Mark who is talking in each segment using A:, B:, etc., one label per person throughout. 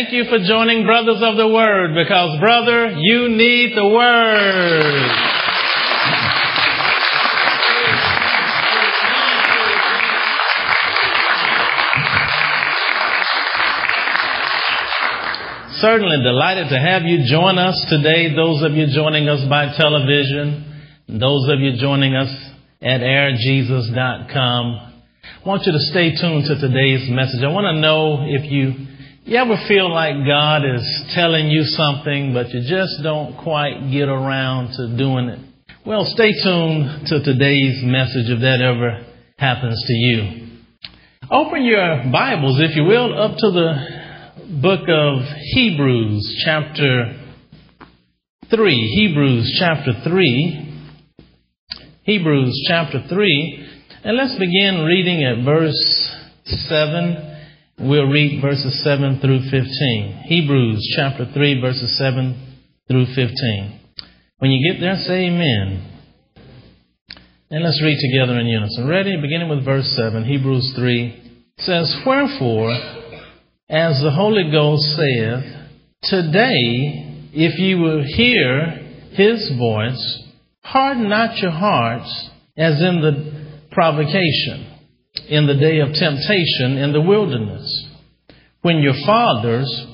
A: Thank you for joining Brothers of the Word because, brother, you need the Word. Certainly delighted to have you join us today, those of you joining us by television, those of you joining us at airjesus.com. I want you to stay tuned to today's message. I want to know if you, you ever feel like God is telling you something, but you just don't quite get around to doing it. Well, stay tuned to today's message if that ever happens to you. Open your Bibles, if you will, up to the book of Hebrews, chapter 3. Hebrews, chapter 3. Hebrews, chapter 3. And let's begin reading at verse 7. We'll read verses 7 through 15. Hebrews chapter 3, verses 7 through 15. When you get there, say amen. And let's read together in unison. Ready? Beginning with verse 7. Hebrews 3 says, Wherefore, as the Holy Ghost saith, Today, if ye will hear his voice, harden not your hearts as in the provocation in the day of temptation in the wilderness, when your fathers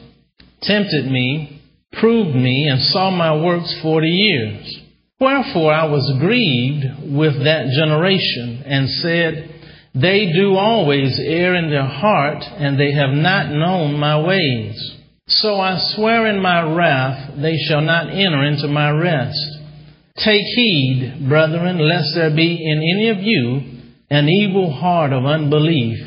A: tempted me, proved me, and saw my works forty years. Wherefore I was grieved with that generation, and said, They do always err in their heart, and they have not known my ways. So I swear in my wrath, they shall not enter into my rest. Take heed, brethren, lest there be in any of you an evil heart of unbelief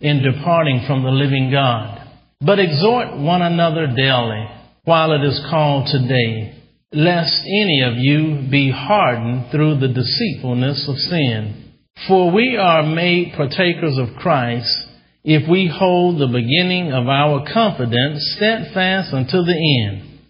A: in departing from the living God. But exhort one another daily while it is called today, lest any of you be hardened through the deceitfulness of sin. For we are made partakers of Christ if we hold the beginning of our confidence steadfast unto the end.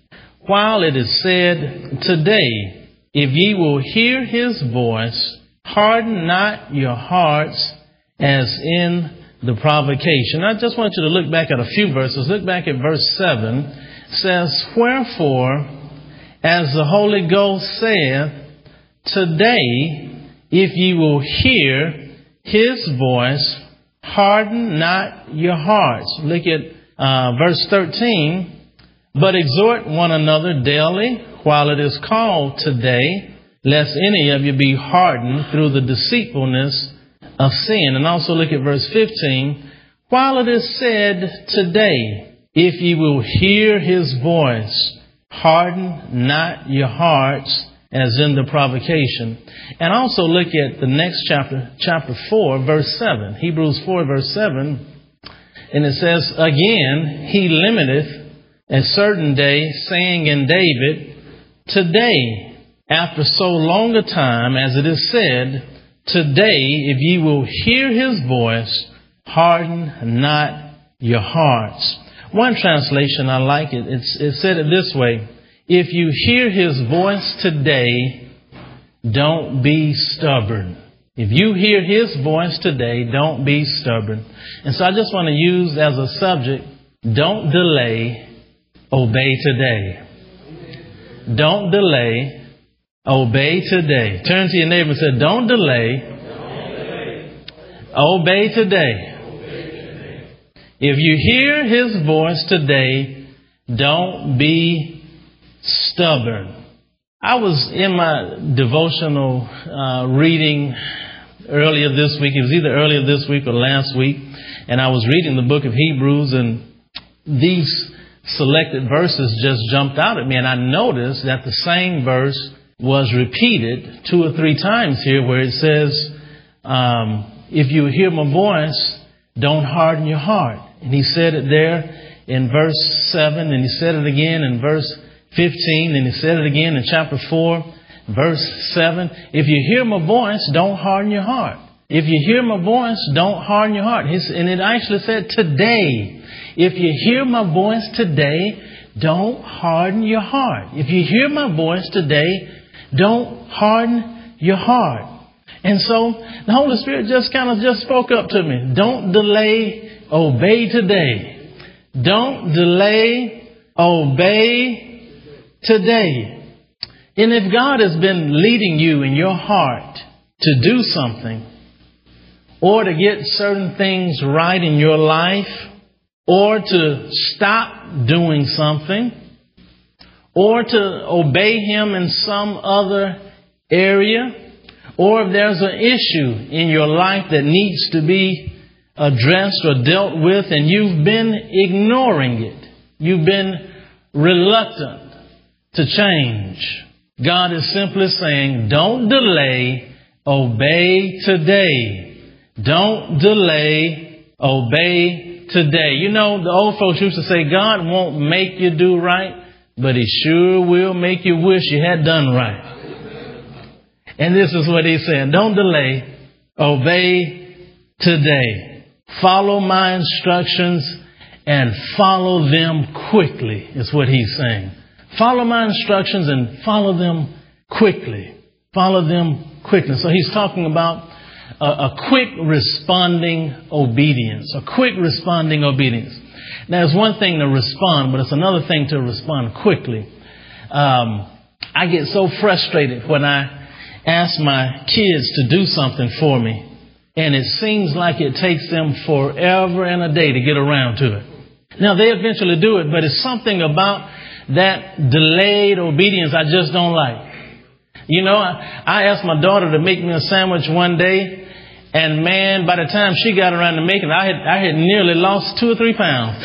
A: While it is said, Today, if ye will hear his voice, Harden not your hearts as in the provocation. I just want you to look back at a few verses. Look back at verse 7. It says, Wherefore, as the Holy Ghost saith, Today, if ye will hear his voice, harden not your hearts. Look at uh, verse 13. But exhort one another daily while it is called today lest any of you be hardened through the deceitfulness of sin. And also look at verse 15. While it is said today, if ye will hear his voice, harden not your hearts as in the provocation. And also look at the next chapter, chapter 4, verse 7. Hebrews 4, verse 7. And it says, Again, he limiteth a certain day, saying in David, Today after so long a time, as it is said, Today, if ye will hear his voice, harden not your hearts. One translation, I like it. It's, it said it this way. If you hear his voice today, don't be stubborn. If you hear his voice today, don't be stubborn. And so I just want to use as a subject, don't delay, obey today. Don't delay, Obey today. Turn to your neighbor and say, Don't delay. Obey today. If you hear his voice today, don't be stubborn. I was in my devotional uh, reading earlier this week. It was either earlier this week or last week. And I was reading the book of Hebrews, and these selected verses just jumped out at me. And I noticed that the same verse was repeated two or three times here where it says, um, if you hear my voice, don't harden your heart. And he said it there in verse 7, and he said it again in verse 15, and he said it again in chapter 4, verse 7. If you hear my voice, don't harden your heart. If you hear my voice, don't harden your heart. And it actually said today. If you hear my voice today, don't harden your heart. If you hear my voice today, don't harden your heart. And so the Holy Spirit just kind of just spoke up to me. Don't delay, obey today. Don't delay, obey today. And if God has been leading you in your heart to do something, or to get certain things right in your life, or to stop doing something, or to obey Him in some other area, or if there's an issue in your life that needs to be addressed or dealt with and you've been ignoring it, you've been reluctant to change, God is simply saying, don't delay, obey today. Don't delay, obey today. You know, the old folks used to say, God won't make you do right, but He sure will make you wish you had done right. And this is what He's saying. Don't delay, obey today. Follow my instructions and follow them quickly, is what He's saying. Follow my instructions and follow them quickly. Follow them quickly. So He's talking about a, a quick responding obedience, a quick responding obedience. Now, it's one thing to respond, but it's another thing to respond quickly. Um, I get so frustrated when I ask my kids to do something for me, and it seems like it takes them forever and a day to get around to it. Now, they eventually do it, but it's something about that delayed obedience I just don't like. You know, I, I asked my daughter to make me a sandwich one day, and man, by the time she got around to making it, I had I had nearly lost two or three pounds.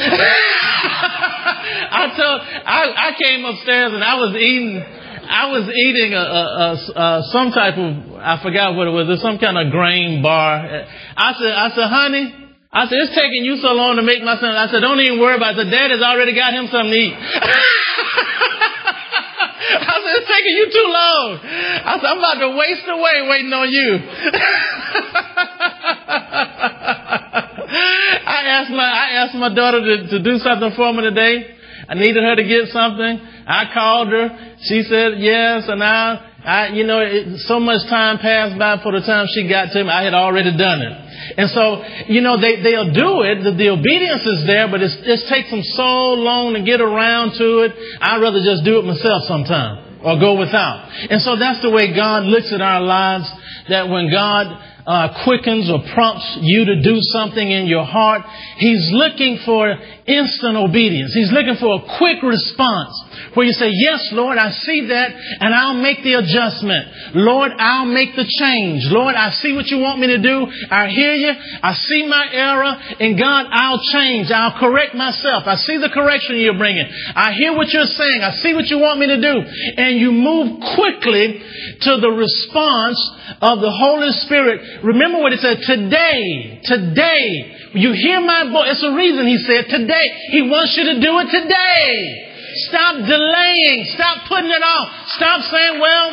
A: I told I, I came upstairs and I was eating I was eating a, a, a, some type of I forgot what it was. There's some kind of grain bar. I said I said honey. I said, it's taking you so long to make my son. I said, don't even worry about it. The dad has already got him something to eat. I said, it's taking you too long. I said, I'm about to waste away waiting on you. I asked my, I asked my daughter to, to do something for me today. I needed her to get something. I called her. She said yes, and I, I, you know, it, so much time passed by for the time she got to me. I had already done it. And so, you know, they, they'll do it. The, the obedience is there, but it's, it takes them so long to get around to it. I'd rather just do it myself sometime or go without. And so that's the way God looks at our lives, that when God uh, quickens or prompts you to do something in your heart, He's looking for instant obedience. He's looking for a quick response where you say, yes, Lord, I see that and I'll make the adjustment. Lord, I'll make the change. Lord, I see what you want me to do. I hear you. I see my error and God, I'll change. I'll correct myself. I see the correction you're bringing. I hear what you're saying. I see what you want me to do. And you move quickly to the response of the Holy Spirit. Remember what it said, today, today, you hear my voice. It's a reason he said today. He wants you to do it today. Stop delaying. Stop putting it off. Stop saying, well,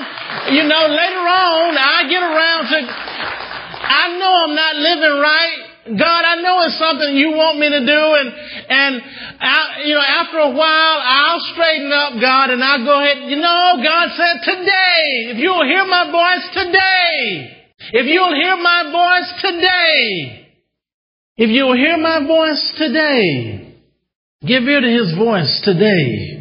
A: you know, later on I get around to, I know I'm not living right. God, I know it's something you want me to do and, and, I, you know, after a while, I'll straighten up, God, and I'll go ahead. You know, God said today, if you'll hear my voice today, if you'll hear my voice today, if you'll hear my voice today, Give ear to his voice today.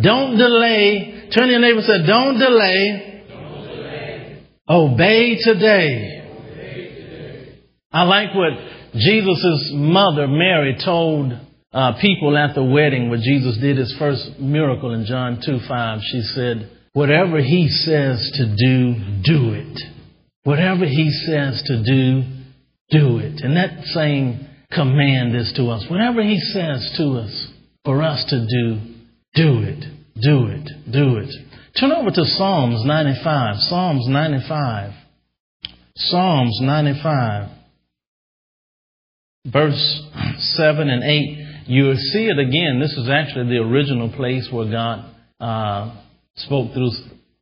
A: Don't delay. Turn your neighbor and say, don't delay. Don't delay. Obey today. Obey today. I like what Jesus' mother, Mary, told uh, people at the wedding where Jesus did his first miracle in John 2 5. She said, Whatever he says to do, do it. Whatever he says to do, do it. And that same command is to us. Whatever He says to us for us to do, do it, do it, do it. Turn over to Psalms 95. Psalms 95. Psalms 95. Verse 7 and 8. You'll see it again. This is actually the original place where God uh, spoke through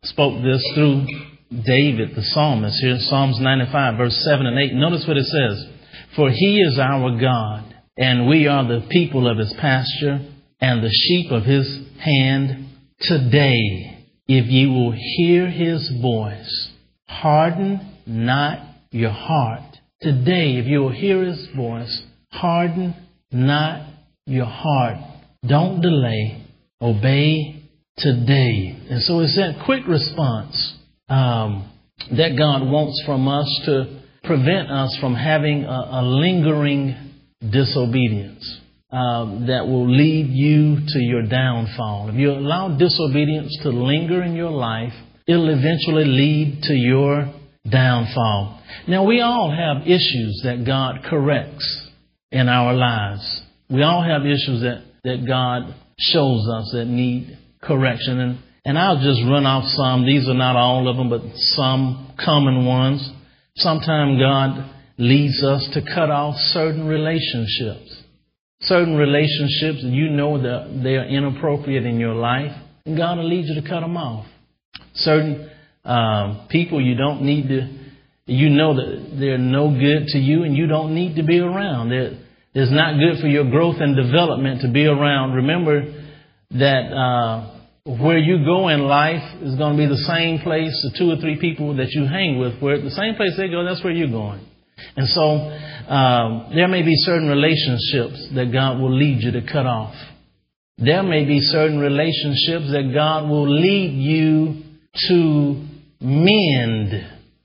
A: spoke this through David, the psalmist here, Psalms 95, verse 7 and 8. Notice what it says. For he is our God, and we are the people of his pasture and the sheep of his hand. Today, if you will hear his voice, harden not your heart. Today, if you will hear his voice, harden not your heart. Don't delay. Obey today. And so it's that quick response um, that God wants from us to prevent us from having a, a lingering disobedience. Um, that will lead you to your downfall. If you allow disobedience to linger in your life, it'll eventually lead to your downfall. Now, we all have issues that God corrects in our lives. We all have issues that, that God shows us that need correction. And, and I'll just run off some. These are not all of them, but some common ones. Sometimes God leads us to cut off certain relationships. Certain relationships, you know that they are inappropriate in your life, and God will lead you to cut them off. Certain um, people you don't need to, you know that they're no good to you, and you don't need to be around. They're, it's not good for your growth and development to be around. Remember that uh, where you go in life is going to be the same place the two or three people that you hang with. Where the same place they go, that's where you're going. And so um, there may be certain relationships that God will lead you to cut off. There may be certain relationships that God will lead you to mend.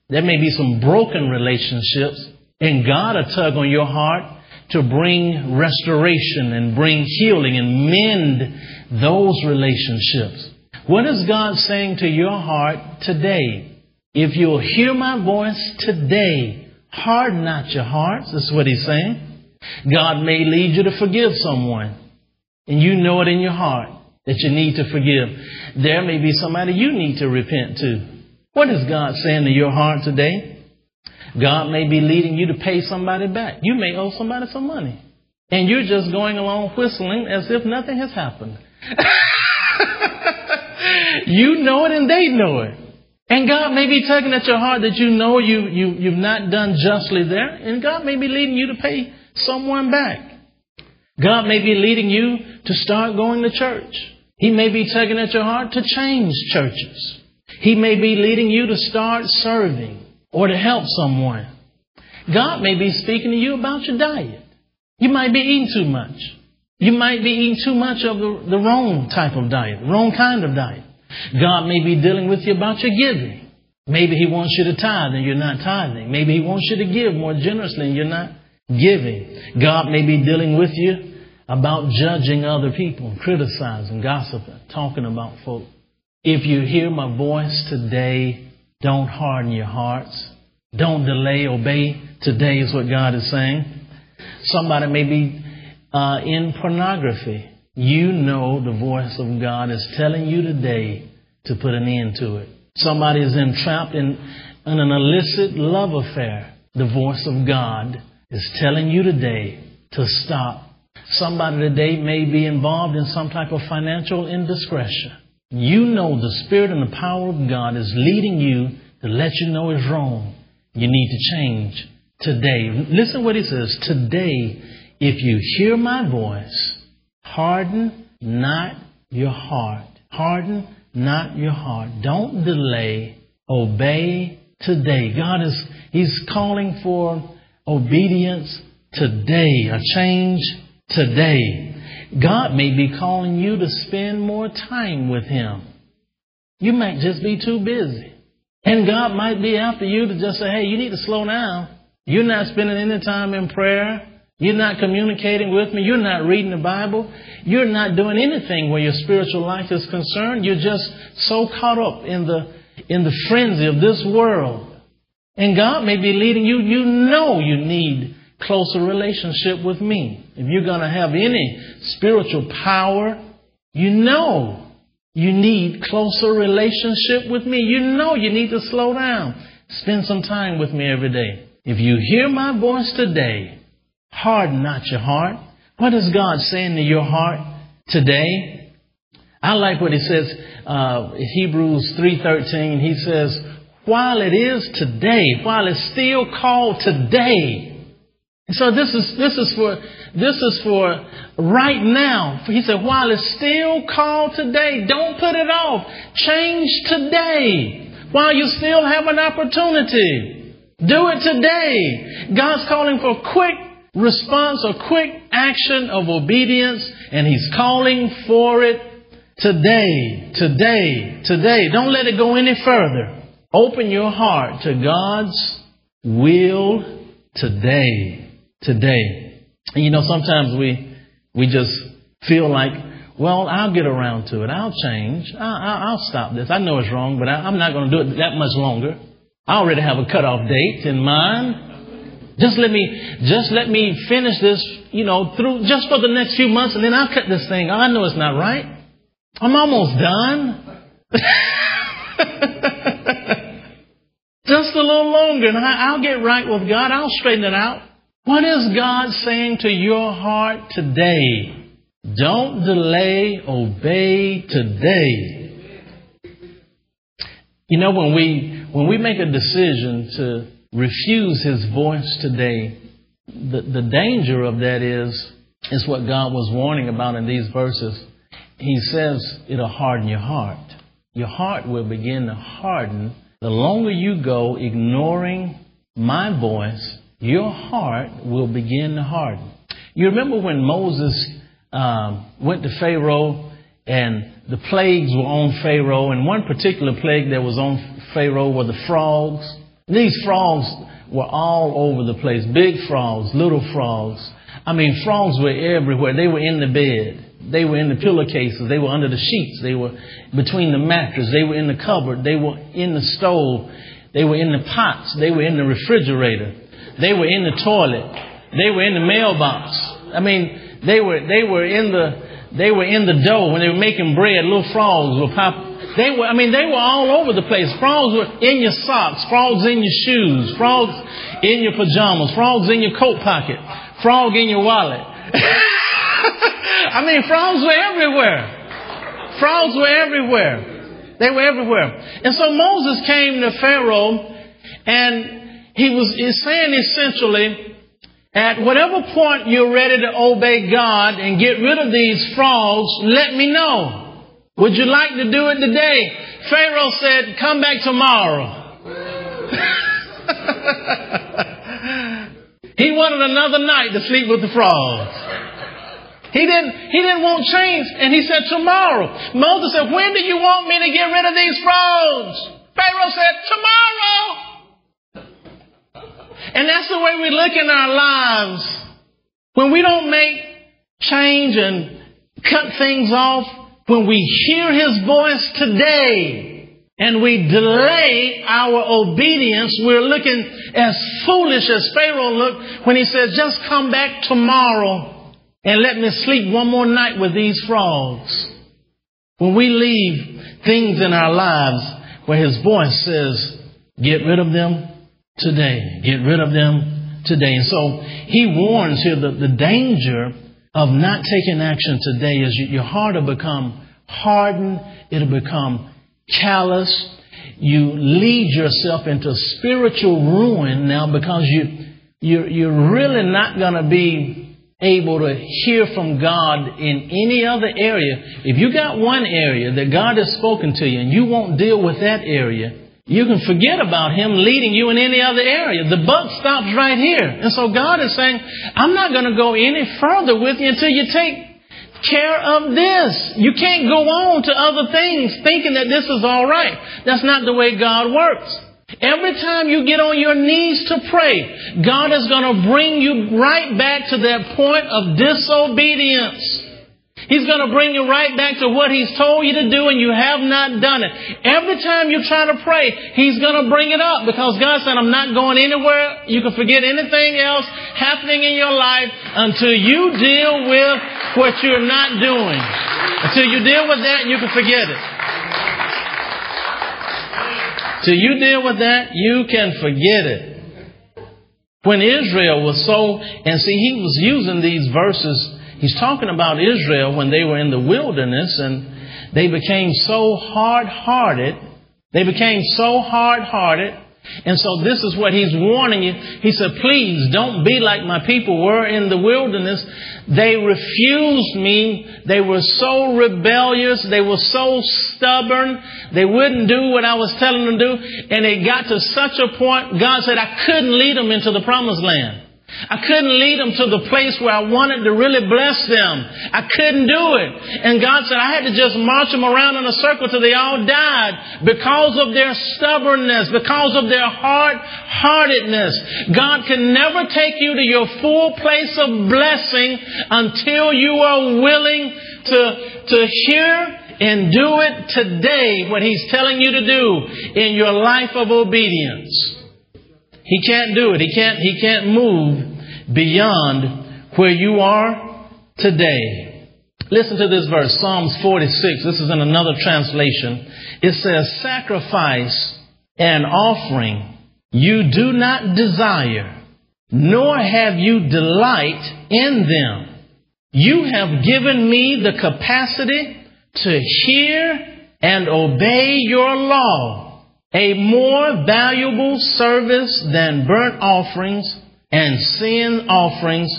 A: There may be some broken relationships, and God will tug on your heart to bring restoration and bring healing and mend those relationships. What is God saying to your heart today? If you'll hear my voice today, harden not your hearts. This is what he's saying. God may lead you to forgive someone, and you know it in your heart that you need to forgive. There may be somebody you need to repent to. What is God saying to your heart today? God may be leading you to pay somebody back. You may owe somebody some money. And you're just going along whistling as if nothing has happened. you know it and they know it. And God may be tugging at your heart that you know you, you, you've not done justly there. And God may be leading you to pay someone back. God may be leading you to start going to church. He may be tugging at your heart to change churches. He may be leading you to start serving or to help someone. God may be speaking to you about your diet. You might be eating too much. You might be eating too much of the, the wrong type of diet, wrong kind of diet. God may be dealing with you about your giving. Maybe He wants you to tithe and you're not tithing. Maybe He wants you to give more generously and you're not giving. God may be dealing with you about judging other people, criticizing, gossiping, talking about folk. If you hear my voice today, don't harden your hearts. Don't delay. Obey today is what God is saying. Somebody may be uh, in pornography. You know the voice of God is telling you today to put an end to it. Somebody is entrapped in, in an illicit love affair. The voice of God is telling you today to stop. Somebody today may be involved in some type of financial indiscretion. You know the Spirit and the power of God is leading you to let you know it's wrong. You need to change today. Listen what he says. Today, if you hear my voice, harden not your heart. Harden not your heart. Don't delay. Obey today. God is, He's calling for obedience today, a change today. God may be calling you to spend more time with Him. You might just be too busy. And God might be after you to just say, hey, you need to slow down. You're not spending any time in prayer. You're not communicating with me. You're not reading the Bible. You're not doing anything where your spiritual life is concerned. You're just so caught up in the, in the frenzy of this world. And God may be leading you. You know you need closer relationship with me. If you're going to have any spiritual power, you know you need closer relationship with me. You know you need to slow down. Spend some time with me every day. If you hear my voice today, harden not your heart. What is God saying to your heart today? I like what he says, uh, Hebrews 3.13. He says, while it is today, while it's still called today, so this is, this is for, this is for right now. He said, while it's still called today, don't put it off. Change today while you still have an opportunity. Do it today. God's calling for quick response, a quick action of obedience, and He's calling for it today, today, today. Don't let it go any further. Open your heart to God's will today, today. And you know, sometimes we, we just feel like, well, I'll get around to it. I'll change. I, will I'll stop this. I know it's wrong, but I, I'm not going to do it that much longer. I already have a cutoff date in mind. Just let me, just let me finish this, you know, through, just for the next few months and then I'll cut this thing. I know it's not right. I'm almost done. just a little longer and I'll get right with God. I'll straighten it out. What is God saying to your heart today? Don't delay, obey today. You know, when we, when we make a decision to refuse His voice today, the, the danger of that is, is what God was warning about in these verses. He says it'll harden your heart. Your heart will begin to harden. The longer you go ignoring my voice, your heart will begin to harden. You remember when Moses um, went to Pharaoh, and the plagues were on Pharaoh. And one particular plague that was on Pharaoh were the frogs. These frogs were all over the place big frogs, little frogs. I mean, frogs were everywhere. They were in the bed. They were in the pillowcases. They were under the sheets. They were between the mattress. They were in the cupboard. They were in the stove. They were in the pots. They were in the refrigerator. They were in the toilet. They were in the mailbox. I mean, they were, they were in the, they were in the dough when they were making bread. Little frogs were pop. They were, I mean, they were all over the place. Frogs were in your socks, frogs in your shoes, frogs in your pajamas, frogs in your coat pocket, frog in your wallet. I mean, frogs were everywhere. Frogs were everywhere. They were everywhere. And so Moses came to Pharaoh and he was saying essentially, at whatever point you're ready to obey God and get rid of these frogs, let me know. Would you like to do it today? Pharaoh said, come back tomorrow. he wanted another night to sleep with the frogs. He didn't, he didn't want change. And he said, tomorrow. Moses said, when do you want me to get rid of these frogs? Pharaoh said, tomorrow. And that's the way we look in our lives. When we don't make change and cut things off, when we hear His voice today and we delay our obedience, we're looking as foolish as Pharaoh looked when he said, just come back tomorrow and let me sleep one more night with these frogs. When we leave things in our lives where His voice says, get rid of them, today. Get rid of them today. And so he warns here that the danger of not taking action today is your heart will become hardened. It'll become callous. You lead yourself into spiritual ruin now because you, you're, you're really not going to be able to hear from God in any other area. If you got one area that God has spoken to you and you won't deal with that area, you can forget about Him leading you in any other area. The buck stops right here. And so God is saying, I'm not going to go any further with you until you take care of this. You can't go on to other things thinking that this is all right. That's not the way God works. Every time you get on your knees to pray, God is going to bring you right back to that point of disobedience. He's going to bring you right back to what He's told you to do and you have not done it. Every time you try to pray, He's going to bring it up because God said, I'm not going anywhere. You can forget anything else happening in your life until you deal with what you're not doing. Until you deal with that, you can forget it. Till you deal with that, you can forget it. When Israel was so, and see, he was using these verses He's talking about Israel when they were in the wilderness and they became so hard hearted. They became so hard hearted. And so this is what he's warning you. He said, please don't be like my people were in the wilderness. They refused me. They were so rebellious. They were so stubborn. They wouldn't do what I was telling them to do. And it got to such a point, God said, I couldn't lead them into the promised land. I couldn't lead them to the place where I wanted to really bless them. I couldn't do it. And God said I had to just march them around in a circle till they all died because of their stubbornness, because of their hard-heartedness. God can never take you to your full place of blessing until you are willing to, to hear and do it today what He's telling you to do in your life of obedience. He can't do it. He can't, he can't move beyond where you are today. Listen to this verse, Psalms 46. This is in another translation. It says, sacrifice and offering you do not desire, nor have you delight in them. You have given me the capacity to hear and obey your law a more valuable service than burnt offerings and sin offerings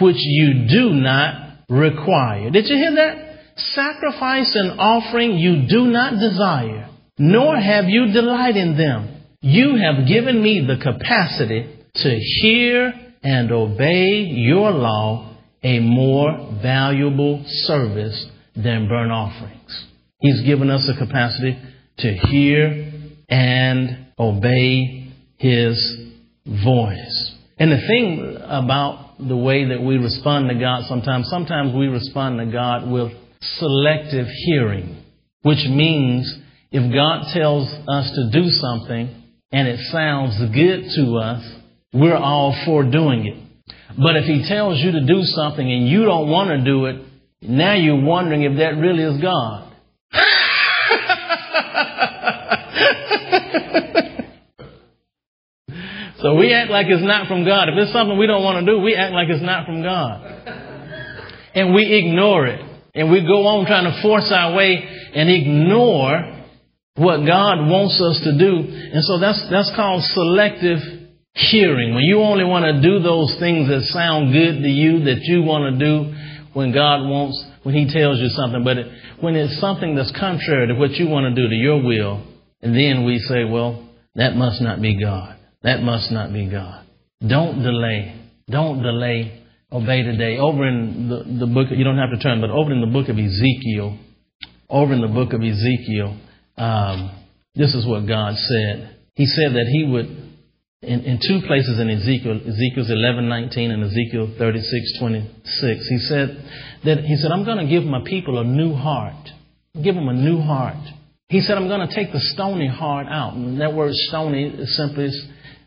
A: which you do not require. Did you hear that? Sacrifice and offering you do not desire, nor have you delight in them. You have given me the capacity to hear and obey your law, a more valuable service than burnt offerings. He's given us the capacity to hear and obey his voice. And the thing about the way that we respond to God sometimes, sometimes we respond to God with selective hearing, which means if God tells us to do something and it sounds good to us, we're all for doing it. But if He tells you to do something and you don't want to do it, now you're wondering if that really is God. so we act like it's not from God. If it's something we don't want to do, we act like it's not from God. And we ignore it. And we go on trying to force our way and ignore what God wants us to do. And so that's, that's called selective hearing. When you only want to do those things that sound good to you, that you want to do when God wants, when He tells you something. But when it's something that's contrary to what you want to do, to your will, and then we say, well, that must not be God. That must not be God. Don't delay. Don't delay. Obey today. Over in the, the book, you don't have to turn, but over in the book of Ezekiel, over in the book of Ezekiel, um, this is what God said. He said that He would, in, in two places in Ezekiel, Ezekiel's 11:19 and Ezekiel 36:26, He said that He said, "I'm going to give my people a new heart. Give them a new heart." He said, I'm going to take the stony heart out. And that word stony is simply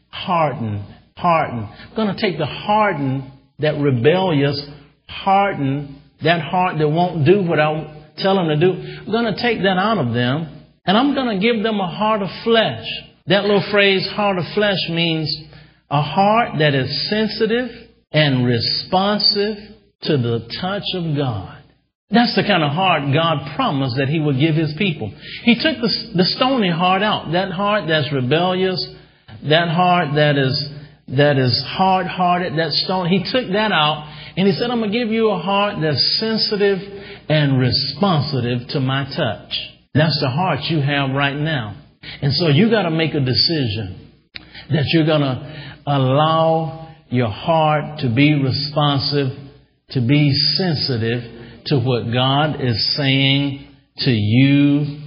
A: hardened, hardened. I'm going to take the hardened, that rebellious, hardened, that heart that won't do what I tell them to do. I'm going to take that out of them, and I'm going to give them a heart of flesh. That little phrase, heart of flesh, means a heart that is sensitive and responsive to the touch of God. That's the kind of heart God promised that He would give His people. He took the, the stony heart out. That heart that's rebellious, that heart that is, that is hard hearted, that stone. He took that out and He said, I'm going to give you a heart that's sensitive and responsive to my touch. That's the heart you have right now. And so you got to make a decision that you're going to allow your heart to be responsive, to be sensitive to what God is saying to you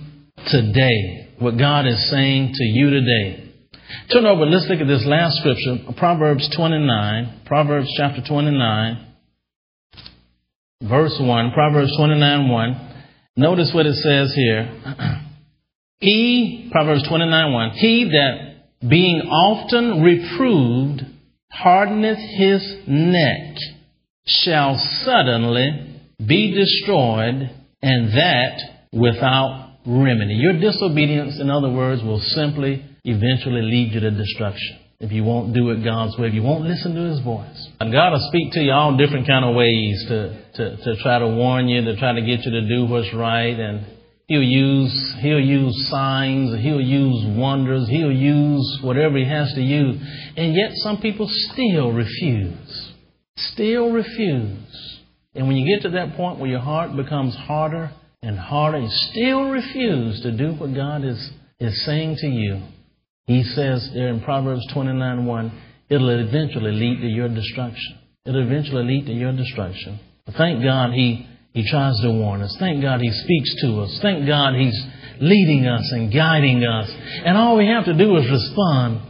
A: today. What God is saying to you today. Turn over, let's look at this last scripture, Proverbs 29, Proverbs chapter 29, verse 1, Proverbs 29, 1. Notice what it says here. he, Proverbs 29, 1, he that being often reproved hardeneth his neck shall suddenly be destroyed, and that without remedy. Your disobedience, in other words, will simply eventually lead you to destruction. If you won't do it God's way, if you won't listen to His voice. And God will speak to you all different kind of ways to, to, to try to warn you, to try to get you to do what's right. And He'll use, He'll use signs, He'll use wonders, He'll use whatever He has to use. And yet some people still refuse. Still refuse. And when you get to that point where your heart becomes harder and harder, you still refuse to do what God is, is saying to you. He says there in Proverbs 29 1, it'll eventually lead to your destruction. It'll eventually lead to your destruction. But thank God he, he tries to warn us. Thank God he speaks to us. Thank God he's leading us and guiding us. And all we have to do is respond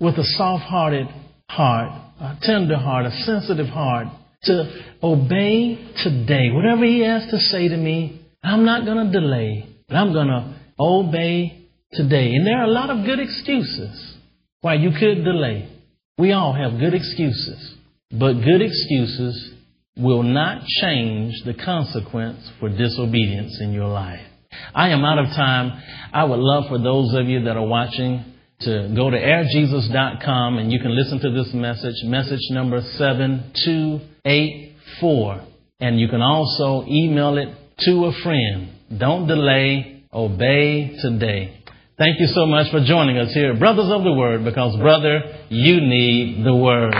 A: with a soft-hearted heart, a tender heart, a sensitive heart to obey today. Whatever he has to say to me, I'm not going to delay, but I'm going to obey today. And there are a lot of good excuses why you could delay. We all have good excuses, but good excuses will not change the consequence for disobedience in your life. I am out of time. I would love for those of you that are watching to go to airjesus.com and you can listen to this message, message number 7284. And you can also email it to a friend. Don't delay, obey today. Thank you so much for joining us here, Brothers of the Word, because brother, you need the Word.